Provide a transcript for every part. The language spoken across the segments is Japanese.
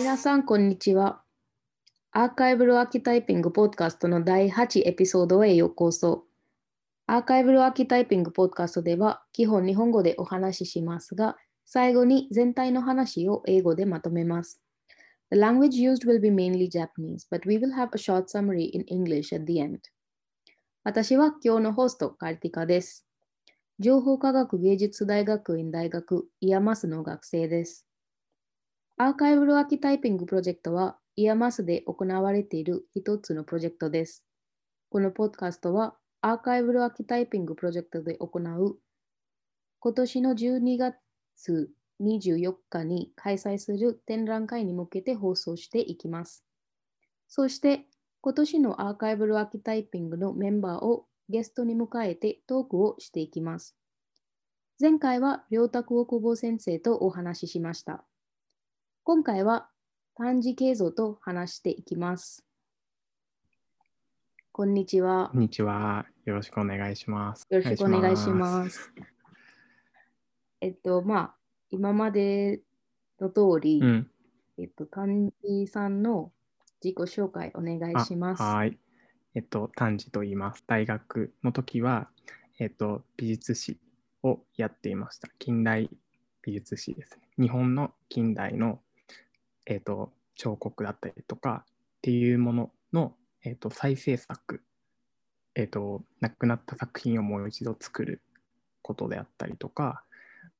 皆さん、こんにちは。 Archival Archetyping ポッドキャストの第8エピソードへようこそ。 Archival Archetyping ポッドキャストでは、基本日本語でお話ししますが、最後に全体の話を英語でまとめます。The language used will be mainly Japanese, but we will have a short summary in English at the end. 私は今日のホスト、カルティカです。情報科学芸術大学院大学 IAMAS の学生です。Archival Archetyping プロジェクトは IAMAS で行われている一つのプロジェクトです。このポッドキャストは Archival Archetyping プロジェクトで行う今年の12月24日に開催する展覧会に向けて放送していきます。そして今年の Archival Archetyping のメンバーをゲストに迎えてトークをしていきます。前回は両卓大久保先生とお話ししました。今回は単字形像と話していきます。こんにちはこ。んにちは。よろしくお願いします。よろしくお願いしす。ます。えっと、まあ、今までの通り、うん。えっと、丹治さんの自己紹介お願いします。あはい。えっと、丹治と言います。大学の時は、えっと、美術史をやっていました。近代美術史ですね。日本の近代の、えっと、彫刻だったりとかっていうものの、えっと、再制作、えっと、亡くなった作品をもう一度作ることであったりとか、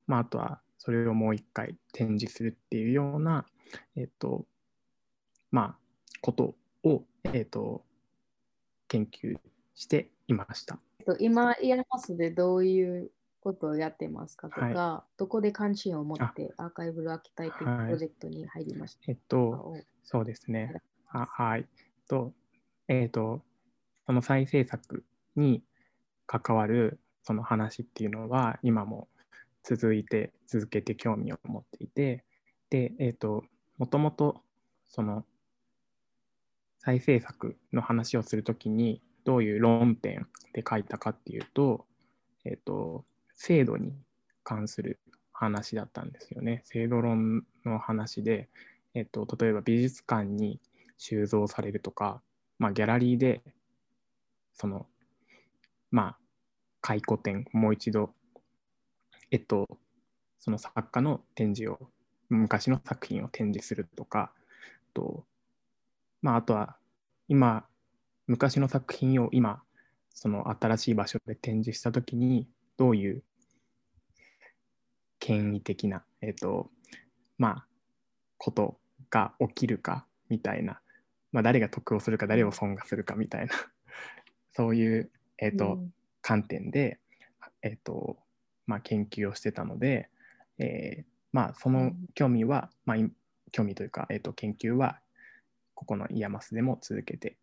まあ、あとはそれをもう一回展示するっていうような、えっと、まあ、ことを、えっと、研究していました。今、 IAMAS でどういうことをやってますか？とか、はどこで関心を持って Archival Archetyping はい。プロジェクトに入りました？えっかと、をそうですね。あはい。と、えっ、と、その再制作に関わるその話っていうのは、今も続いて、続けて興味を持っていて、で、えっ、と、もともと、その、再制作の話をするときに、どういう論点で書いたかっていうと、えっ、と、制度に関する話だったんですよね。制度論の話で、えっと、例えば美術館に収蔵されるとか、まあ、ギャラリーでそのまあ回顧展もう一度えっとその作家の展示を昔の作品を展示するとかとまああとは今昔の作品を今その新しい場所で展示した時にどういう権威的なえっとまあことが起きるかみたいな、まあ、誰が得をするか誰を損がするかみたいな そういう、えーとうん観点で、えーとまあ、研究をしてたので、えーまあ、その興味は、まあ、い興味というか、えー、と研究はここの IAMAS でも続けて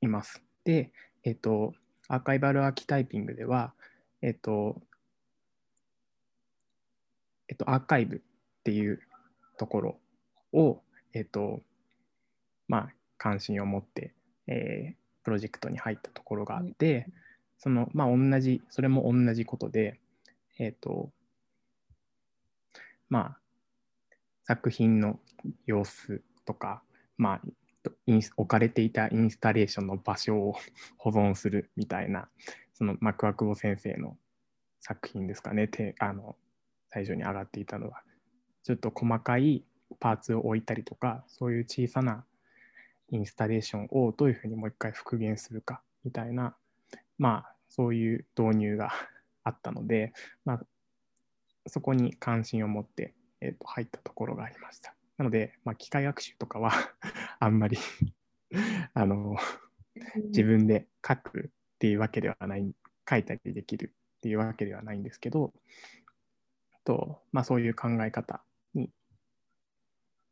います。で、えっ、と、 Archival Archetyping では、えっ、と、えっ、と、アーカイブっていうところを、えっ、と、まあ、関心を持って、えープロジェクトに入ったところがあって、その、まあ、同じ、それも同じことで、えっ、と、まあ、作品の様子とか、まあ、置かれていたインスタレーションの場所を 保存するみたいな、その、まあ、桑久保先生の作品ですかね、てあの最初に上がっていたのは、ちょっと細かいパーツを置いたりとか、そういう小さなインスタレーションをどういうふうにもう一回復元するかみたいな、まあ、そういう導入が あったので、まあ、そこに関心を持って、えーと入ったところがありました。なので、まあ、機械学習とかは あんまり あの自分で書くっていうわけではない、書いたりできるっていうわけではないんですけど、とまあ、そういう考え方に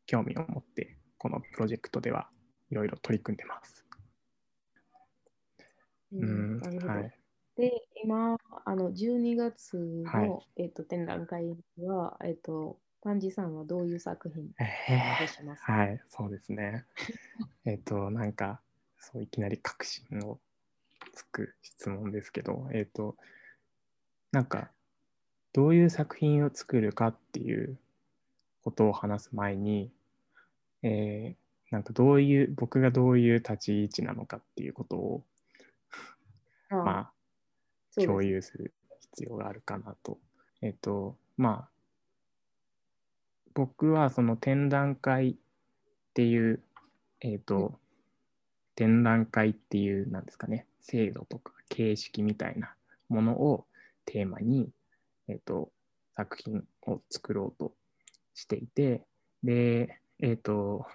興味を持って、このプロジェクトではいろいろ取り組んでます。ううんん、なるほどはい。で、今、あの12月の、はいえっと展覧会は、えっと、丹治さんはどういう作品えをしますか、はい、そうですね。えっと、なんか、そういきなり確信をつく質問ですけど、えっと、なんか、どういう作品を作るかっていうことを話す前に、えーなんかどういう、僕がどういう立ち位置なのかっていうことを、まあ、共有する必要があるかなと。えっと、まあ、僕はその展覧会っていう、えっと、展覧会っていう、なんですかね、制度とか形式みたいなものをテーマに、えっと、作品を作ろうとしていて、で、えっと、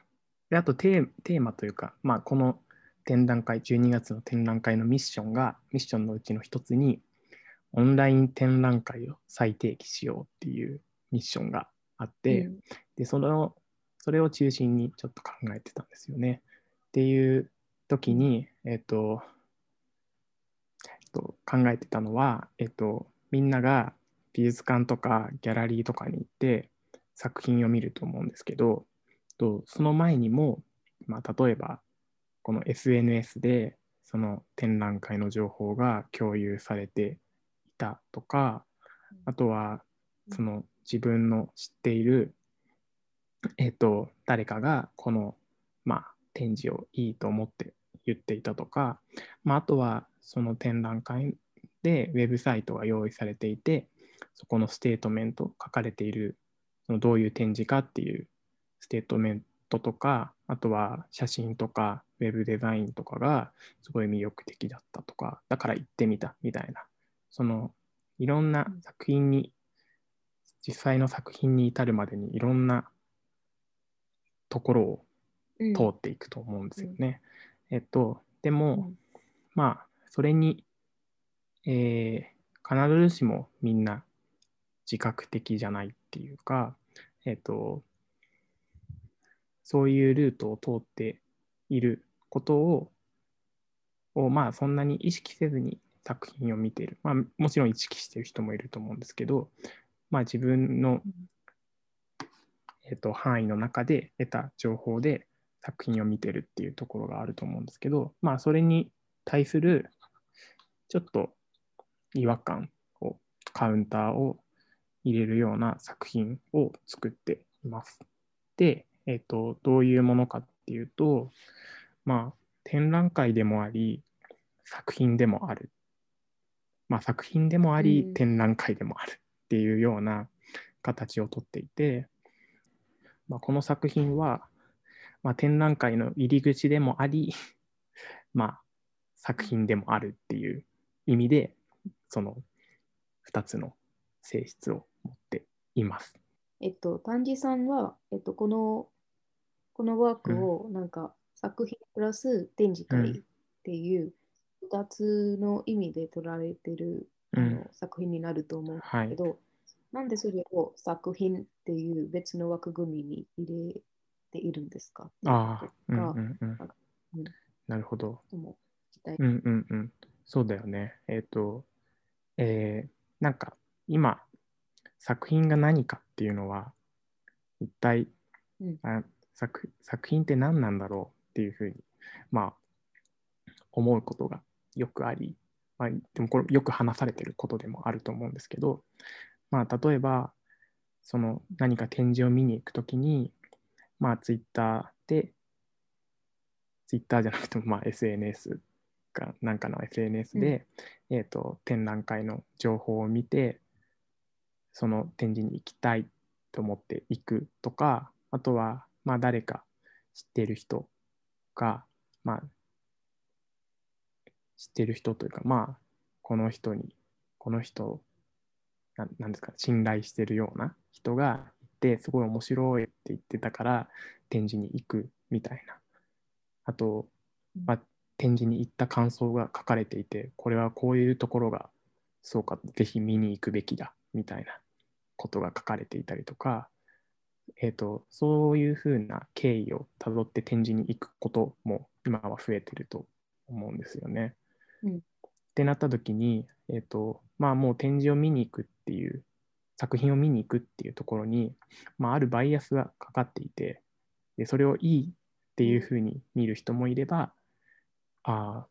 であとテーマというか、まあ、この展覧会、12月の展覧会のミッションが、ミッションのうちの一つに、オンライン展覧会を再定期しようっていうミッションがあって、うんでそのそれを中心にちょっと考えてたんですよね。っていう時に、えっとえっと考えてたのは、えっと、みんなが美術館とかギャラリーとかに行って作品を見ると思うんですけどとその前にも、まあ、例えばこの SNS でその展覧会の情報が共有されていたとかあとはその自分の知っている、えっと、誰かがこの、まあ、展示をいいと思って言っていたとか、まあ、あとはその展覧会でウェブサイトが用意されていてそこのステートメント書かれているそのどういう展示かっていうステートメントとかあとは写真とかウェブデザインとかがすごい魅力的だったとかだから行ってみたみたいな。そのいろんな作品に実際の作品に至るまでにいろんなところをうん。通っていくと思うんですよね。えっとでも、うん。まあそれに、えー必ずしもみんな自覚的じゃないっていうか、えっとそういうルートを通っていることををまあそんなに意識せずに作品を見ている、まあ、もちろん意識してる人もいると思うんですけど、まあ、自分の、えっと範囲の中で得た情報で作品を見てるっていうところがあると思うんですけど、まあ、それに対するちょっと違和感をカウンターを入れるような作品を作っています。で、えっとどういうものかっていうと、まあ、展覧会でもあり作品でもある、まあ、作品でもあり、うん展覧会でもあるっていうような形をとっていて、まあ、この作品は、まあ、展覧会の入り口でもあり、まあ、作品でもあるっていう意味でその2つの性質を持っています。えっと、丹治さんは、えっと、この、このワークをなんか作品プラス展示会っていう2つの意味で取られてる、あうんの作品になると思うんですはいけど、なんでそれを作品っていう別の枠組みに入れているんですか？ああ、うんうんうんうん。なるほど。うんうんうん。そうだよね。えっ、と、えーなんか今、作品が何かっていうのは、一体、うん。あ作作品って何なんだろうっていうふうに、まあ、思うことがよくあり、まあ、でもこれよく話されてることでもあると思うんですけど、まあ、例えば、その何か展示を見に行くときに、まあ、ツイッターで、ツイッターじゃなくても、まあ、SNS か、なんかの SNS で、えっ、と、展覧会の情報を見て、その展示に行きたいと思って行くとか、あとは、まあ、誰か知ってる人が、まあ、知ってる人というか、まあ、この人に、この人、なんなんですか、信頼してるような人がいて、すごい面白いって言ってたから、展示に行くみたいな。あと、まあ、展示に行った感想が書かれていて、これはこういうところが、そうか、ぜひ見に行くべきだ、みたいなことが書かれていたりとか、えー、とそういうふうな経緯をたどって展示に行くことも今は増えてると思うんですよね。うんってなった時に、えーとまあ、もう展示を見に行くっていう作品を見に行くっていうところに、まあ、あるバイアスがかかっていてでそれをいいっていうふうに見る人もいれば、あ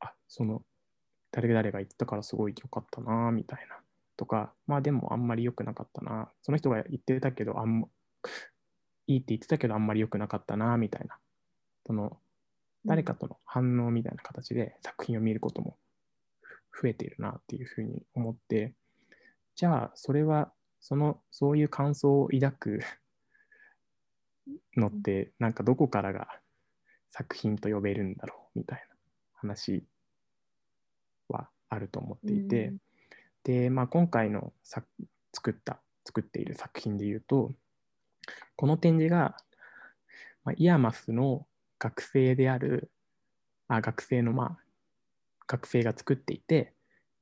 ーあその誰々が言ってたからすごい良かったなみたいなとかまあでもあんまり良くなかったな。その人が言ってたけどあんまいいって言ってたけどあんまり良くなかったなみたいな。その誰かとの反応みたいな形で作品を見ることも増えているなっていうふうに思って。じゃあそれはそのそういう感想を抱くのってなんかどこからが作品と呼べるんだろうみたいな話はあると思っていて、うん。で、まあ、今回のさ作った作っている作品で言うとこの展示が、まあ、 IAMAS の学生であるあ学生のまあ学生が作っていて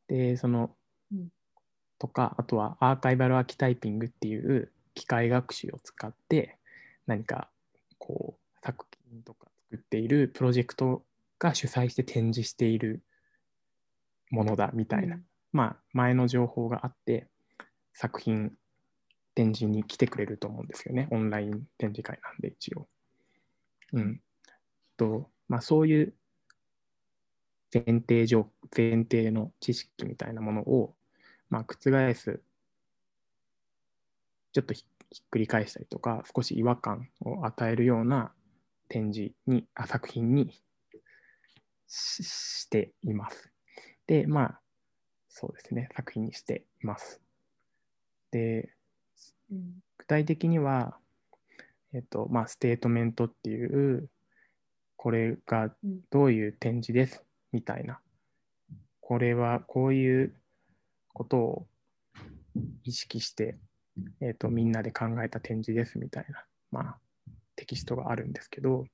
でその、うん。とかあとはアーカイバルアーキタイピングっていう機械学習を使って何かこう作品とか作っているプロジェクトが主催して展示しているものだみたいな、うんまあ前の情報があって作品展示に来てくれると思うんですよねオンライン展示会なんで一応。うん、とまあそういう前提上前提の知識みたいなものを、まあ、覆すちょっとひっくり返したりとか少し違和感を与えるような展示にあ作品にししています。でまあそうですね作品にしています。でうん。具体的には、えっとまあ、ステートメントっていうこれがうん。どういう展示ですみたいな。これはこういうことを意識して、えっとみんなで考えた展示ですみたいな、まあ、テキストがあるんですけど、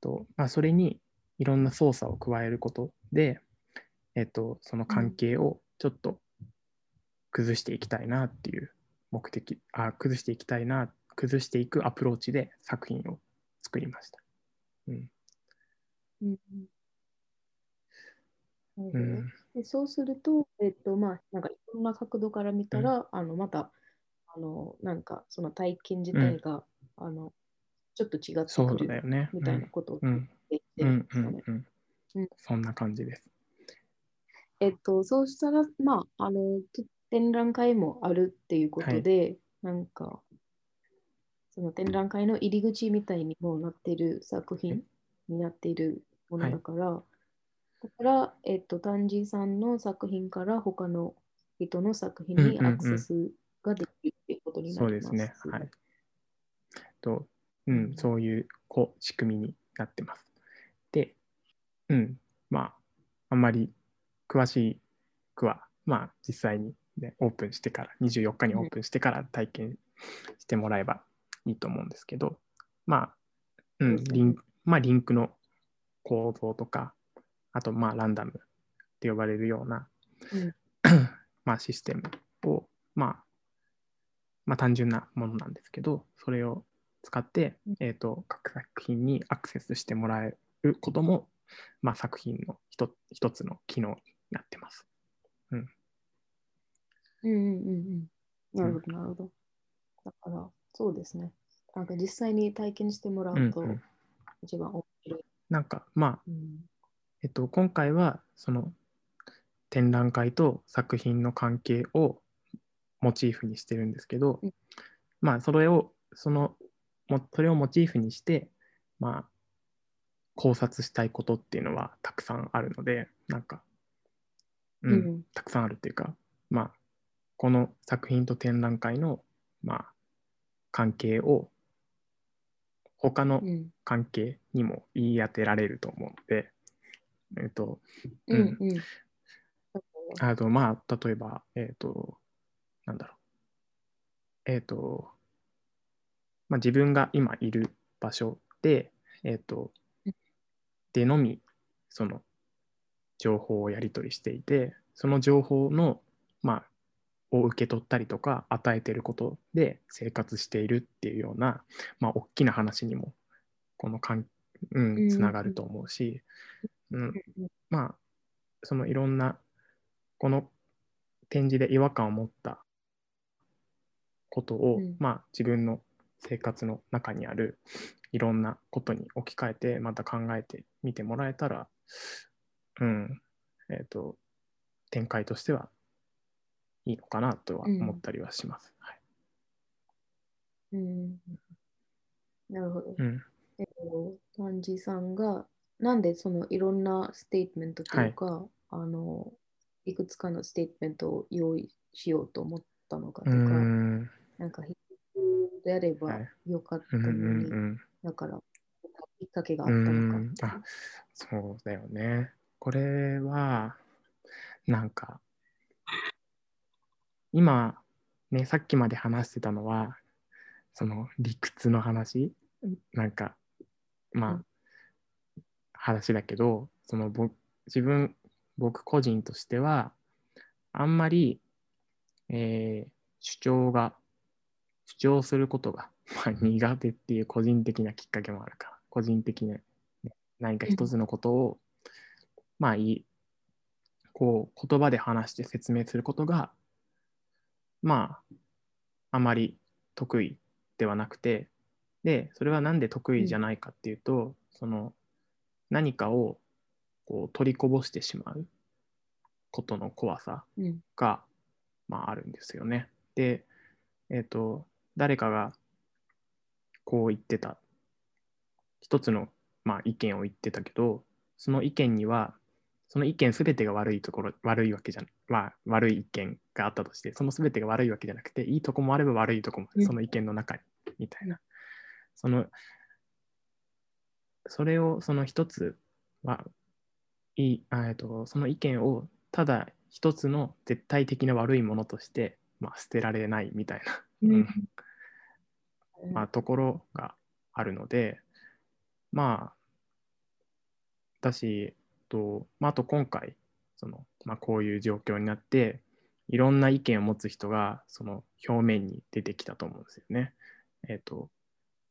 とまあ、それにいろんな操作を加えることで、えっとその関係をちょっと崩していきたいなっていう目的あ崩していきたいな崩していくアプローチで作品を作りました。うん。うんそうすると、えっと、まあ、なんかいろんな角度から見たら、あの、また、あの、なんか、その体験自体が、あの、ちょっと違ってそうくるだよね。みたいなことをうん。言ってうんうるんですかね。んうん。うん。そんな感じです。えっと、そうしたら、まあ、あの、て展覧会もあるっていうことで、なんか、その展覧会の入り口みたいにもなってる作品になっているものだから、だから、えっと、丹治さんの作品から他の人の作品にアクセスができるっていうことになそうります。ですね。はい。と、ううんん、そういうこう仕組みになってます。で、うん、まあ、あんまり詳しくは、まあ、実際に、ね、オープンしてから、24日にオープンしてから体験してもらえばいいと思うんですけど、まあ、うん、リンまあ、リンクの構造とか、あと、まあ、ランダムって呼ばれるような、うん。まあ、システムを、まあ、まあ、単純なものなんですけど、それを使ってうん、えー、と各作品にアクセスしてもらえることも、まあ、作品の一一つの機能になってます。うんうんうんうん。なるほど、なるほど。だから、そうですね。なんか実際に体験してもらうとうんうん一番面白い。なんか、まあ、うんえっと、今回はその展覧会と作品の関係をモチーフにしてるんですけど、うんまあそれをそのもそれをモチーフにしてまあ考察したいことっていうのはたくさんあるのでなんか、うん。うん。たくさんあるっていうかまあこの作品と展覧会のまあ関係を他のうん。関係にも言い当てられると思うので、えっと、ううんん。うん。あと、まあ、例えば、えっ、と、なんだろう。えっ、と、まあ、自分が今いる場所で、えっ、とうん、でのみ、その、情報をやり取りしていて、その情報の、まあ、を受け取ったりとか、与えていることで生活しているっていうような、まあ、大きな話にも、このかん、ううん。ん、つながると思うし、うん、まあ、そのいろんな、この展示で違和感を持ったことを、うん。まあ、自分の生活の中にあるいろんなことに置き換えて、また考えてみてもらえたら、うん、えっ、と、展開としてはいいのかなとは思ったりはします。はい、うんなるほど。うん。えっと、丹治さんが、なんでそのいろんなステートメントというか、あの、いくつかのステートメントを用意しようと思ったのかとうーか、ん。なんか必要であればはいよかったうんうのに、んうん。だから、きっかけがあうったのんか。あそうだよね。これは、なんか、今、ね、さっきまで話してたのは、その理屈の話、なんか、まあ、うん。話だけど、その僕、自分、僕個人としては、あんまり、えー主張が、主張することが、まあ、苦手っていう個人的なきっかけもあるから、個人的な、ね、何か一つのことを、まあいい、こう、言葉で話して説明することが、まあ、あまり得意ではなくて、で、それはなんで得意じゃないかっていうと、その、何かをこう取りこぼしてしまうことの怖さうん。が、まあ、あるんですよね。で、えっ、と、誰かがこう言ってた、一つの、まあ、意見を言ってたけど、その意見には、その意見すべてが悪いところ、悪いわけじゃん、まあ、悪い意見があったとして、そのすべてが悪いわけじゃなくて、いいとこもあれば悪いとこもその意見の中に、みたいな。その、それを、その一つは、いいあえっと、その意見をただ一つの絶対的な悪いものとして、まあ、捨てられないみたいな、うん。まあ、ところがあるので、まあ、だし、とまあ、あと今回、そのまあ、こういう状況になって、いろんな意見を持つ人がその表面に出てきたと思うんですよね。えっ、と、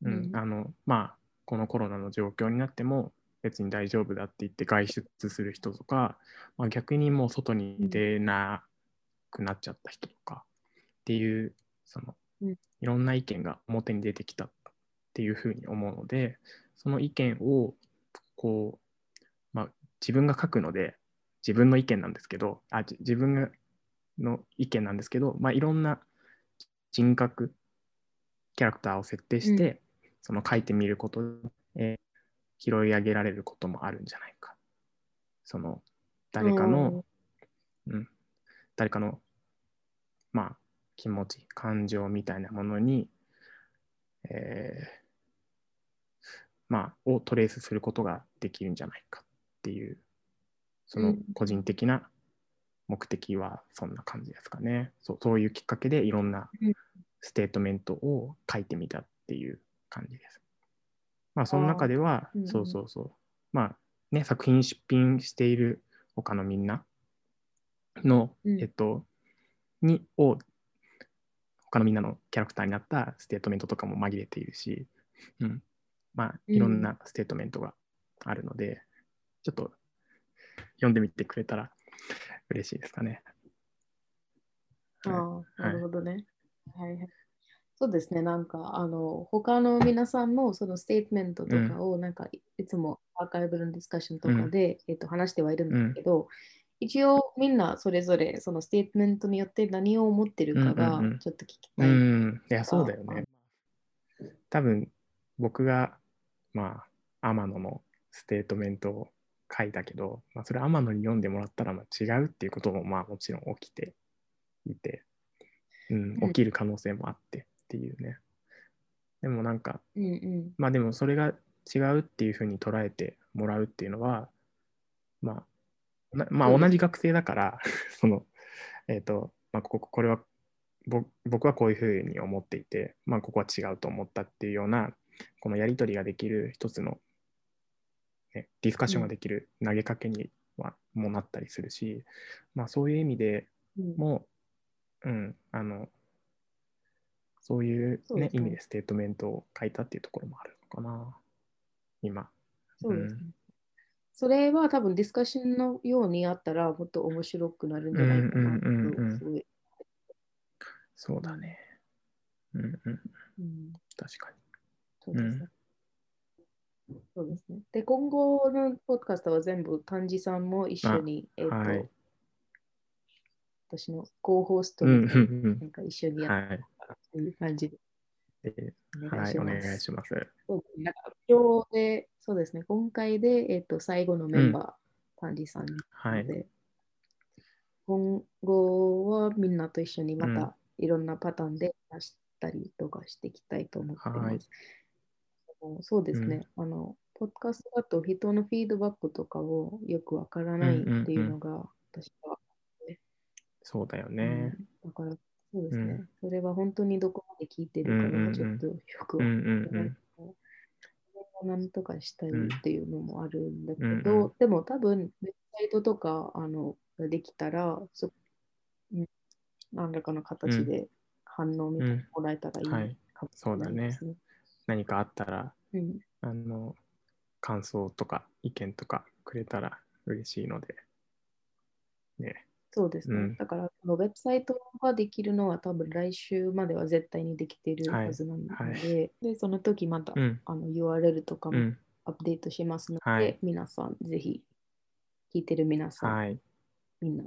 うん、うんあの、まあ、このコロナの状況になっても別に大丈夫だって言って外出する人とか、まあ、逆にもう外に出なくなっちゃった人とかっていう、そのうんいろんな意見が表に出てきたっていうふうに思うので、その意見をこう、まあ、自分が書くので、自分の意見なんですけど、あじ自分がの意見なんですけど、まあ、いろんな人格、キャラクターを設定して、その書いてみることで、えー拾い上げられることもあるんじゃないか。その誰かの、うん、誰かの、まあ、気持ち、感情みたいなものに、えーまあ、をトレースすることができるんじゃないかっていう、そのうん個人的な目的はそんな感じですかね。そうそういうきっかけでいろんなうんステートメントを書いてみたっていう感じです。まあ、その中では、うんそうそうそう。まあ、ね、作品出品している他のみんなの、うんえっと、に、を、他のみんなのキャラクターになったステートメントとかも紛れているし、うん。まあ、いろんなステートメントがあるので、ちょっと読んでみてくれたら嬉しいですかね。ああ、なるほどね。はいはい。そうですね、なんか、あの、他の皆さんも、そのステートメントとかを、なんか、いいつもアーカイブのディスカッションとかで、えっと、話してはいるんですけど、一応、みんなそれぞれ、そのステートメントによって何を思ってるかがうんうんうん、ちょっと聞きうたい。ん、いや、そうだよね。多分、僕が、まあ、天野のステートメントを書いたけど、まあ、それ天野に読んでもらったら、まあ、違うっていうことも、まあ、もちろん起きていて、うん、うん起きる可能性もあってっていうね。でもなんか、うんうん。まあでもそれが違うっていうふうに捉えてもらうっていうのは、まあ、なまあ同じ学生だから、その、えっ、と、まあここ、これは、ぼ僕はこういうふうに思っていて、まあここは違うと思ったっていうような、このやり取りができる一つの、ね、ディスカッションができる投げかけにはもなったりするし、まあそういう意味でうんも、うん、あの、そういう,、ね意味でステートメントを書いたっていうところもあるのかな、今。そうですね。それは多分ディスカッションのようにあったらもっと面白くなるんじゃないかなうんうんそうだね。うんうん、うん確かに。そうですね。そうですね。で、今後のポッドカストは全部、漢字さんも一緒に、えっ、と、はい私の広報ストうんうんに、うんなんか一緒にやっはい。たという感じで。でお願はいい、おします。願いします。今日で、そうですね、今回で、えっと最後のメンバー、パンディさんにはい。なので、今後はみんなと一緒にまうんたいろんなパターンで出したりとかしていきたいと思ってはいます。そうそうですね、あの、ポッドカストだと人のフィードバックとかをよくわからないっていうのが私は、そうだようん。ね。だからそうですね、うん。それは本当にどこまで聞いてるかうんうんうん。がちょっとよくうんわうんうん。からないなんとかしたいっていうのもあるんだけど、うんうん。でも多分、ウェブサイトとかあのができたら、そうん。何らかの形で反応を見てもらえたらいいうん。はい。かもしそうだねれないですね。何かあったら、うんあの、感想とか意見とかくれたら嬉しいので。ね。そうですね。うんだから、このウェブサイトができるのは多分来週までは絶対にできてるはいはずなので、はいでその時また、うん。あの URL とかもうん。アップデートしますので、はい皆さんぜひ聞いてる皆さん、はい。みんな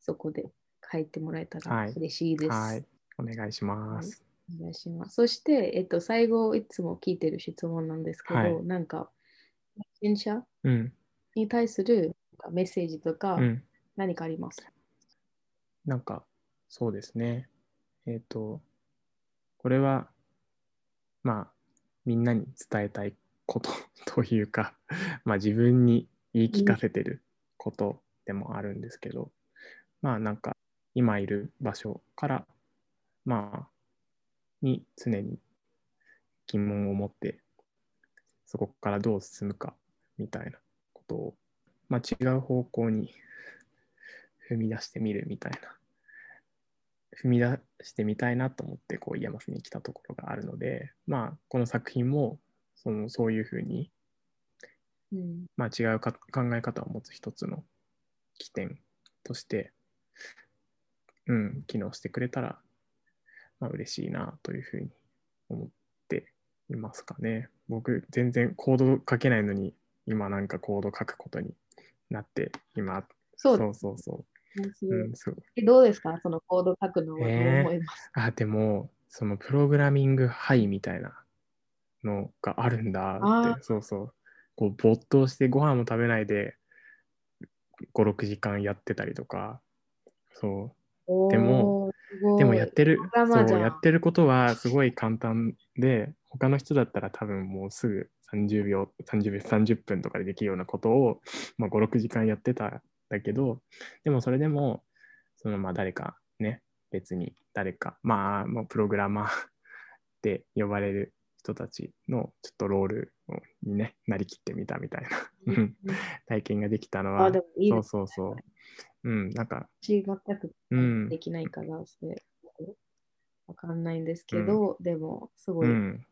そこで書いてもらえたらはい嬉しいです。はい。お願いします。お願いします。そして、えっと、最後いつも聞いてる質問なんですけど、はいなんか、電車うん。に対するメッセージとかうん。何かあります？か、なんか、そうですね。えっ、と、これは、まあ、みんなに伝えたいこと というか、まあ自分に言い聞かせてることでもあるんですけど、まあなんか、今いる場所から、まあ、に常に疑問を持って、そこからどう進むかみたいなことを、まあ違う方向に 踏み出してみるみたいな踏み出してみたいなと思ってこう IAMAS に来たところがあるのでまあこの作品もそのそういうふうに、うん。まあ、違うか考え方を持つ一つの起点として、うん、機能してくれたら、まあ嬉しいなというふうに思っていますかね。僕全然コード書けないのに今なんかコード書くことになって今そうそうそうそう。うん、そう。えどうですか？そのコード書くのは。どうえー。思いますあ、でも、そのプログラミングハイみたいなのがあるんだあって、そうそう。こう没頭してご飯も食べないで5、6時間やってたりとか、そでもでもやってる、そう、やってることはすごい簡単で、他の人だったら多分もうすぐ30秒、30秒、30分とかでできるようなことを、まあ、5、6時間やってたんだけど、でもそれでも、そのまあ誰かね、別に誰か、まあ、もうプログラマーって呼ばれる人たちのちょっとロールにね、なりきってみたみたいなうん体験ができたのはあで、もいいそうそうそう。うん、なんか、私全くうんできないから、それわかんないんですけど、でもすごい、うん、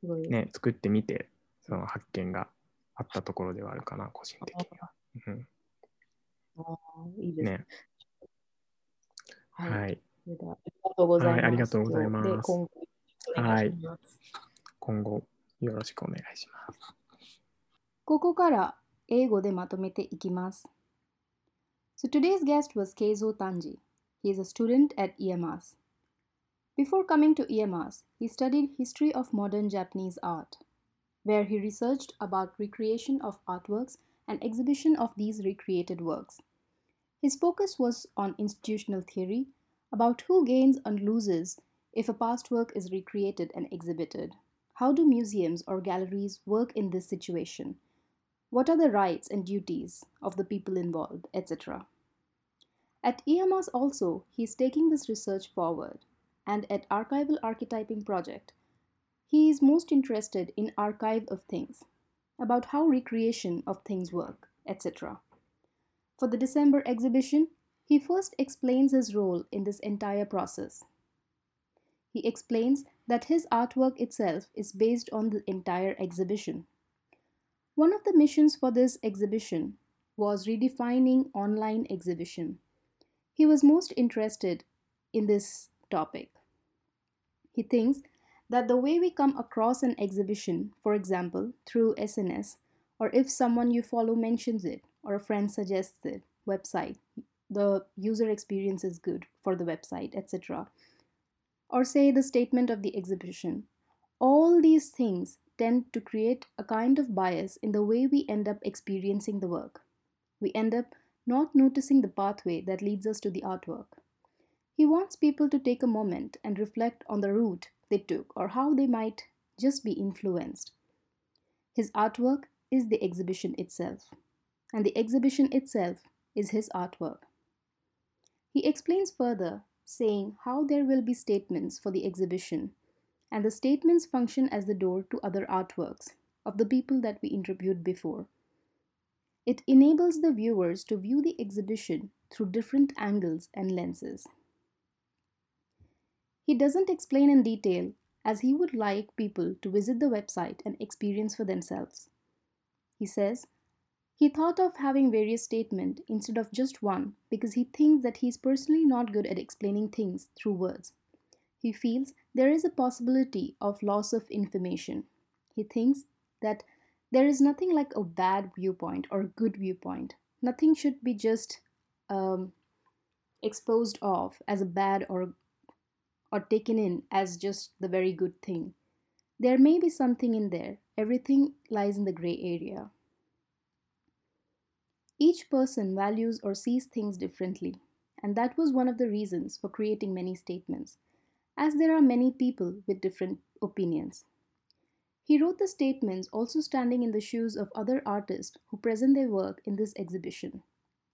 すごいね、作ってみて、その発見があったところではあるかな、個人的には。うん、あーいいですね。ね、はい。ありがとうございます。はいありがとうございますで今後お願いします今後よろしくお願いします。ここから英語でまとめていきます。So today's guest was Keizo Tanji. He is a student at EMAS. Before coming to EMAS, he studied history of modern Japanese art, where he researched about recreation of artworks and exhibition of these recreated works. His focus was on institutional theory, about who gains and loses if a past work is recreated and exhibited. How do museums or galleries work in this situation? What are the rights and duties of the people involved, etc. At EMAS also, he is taking this research forward, and at Archival Archetyping Project, he is most interested in archive of things, about how recreation of things work, etc. For the December exhibition, he first explains his role in this entire process. He explains that his artwork itself is based on the entire exhibition. One of the missions for this exhibition was redefining online exhibition. He was most interested in this topic. He thinks that the way we come across an exhibition, for example, through SNS, or if someone you follow mentions it, or a friend suggests it, website, the user experience is good for the website, etc. or say the statement of the exhibition. All these things tend to create a kind of bias in the way we end up experiencing the work. We end up not noticing the pathway that leads us to the artwork. He wants people to take a moment and reflect on the route they took or how they might just be influenced. His artwork is the exhibition itself, and the exhibition itself is his artwork. He explains further, saying how there will be statements for the exhibition, and the statements function as the door to other artworks of the people that we interviewed before. It enables the viewers to view the exhibition through different angles and lenses. He doesn't explain in detail as he would like people to visit the website and experience for themselves. He says he thought of having various statements instead of just one because he thinks that he is personally not good at explaining things through words. He feels there is a possibility of loss of information. He thinks that there is nothing like a bad viewpoint or a good viewpoint. Nothing should be just um, exposed off as a bad or or taken in as just the very good thing. There may be something in there. Everything lies in the gray area. Each person values or sees things differently, and that was one of the reasons for creating many statements, as there are many people with different opinions. He wrote the statements also standing in the shoes of other artists who present their work in this exhibition.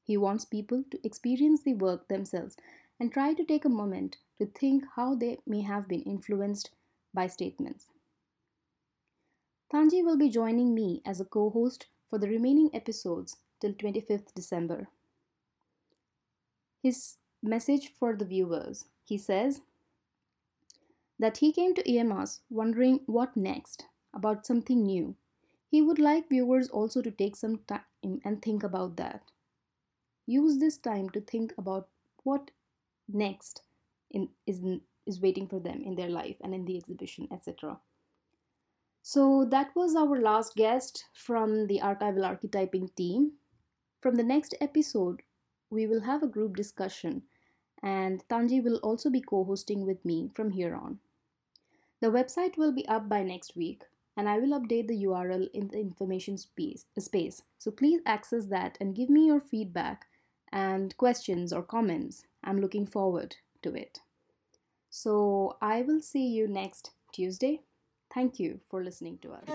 He wants people to experience the work themselves and try to take a moment to think how they may have been influenced by statements. Tanji will be joining me as a co host for the remaining episodes till 25th December. His message for the viewers he says that he came to EMAS wondering what next about something new. He would like viewers also to take some time and think about that. Use this time to think about what next in, is, is waiting for them in their life and in the exhibition, etc. So that was our last guest from the archival archetyping team. From the next episode, we will have a group discussion, and Tanji will also be co hosting with me from here on. The website will be up by next week, and I will update the URL in the information space, space. So please access that and give me your feedback and questions or comments. I'm looking forward to it. So I will see you next Tuesday. Thank you for listening to us.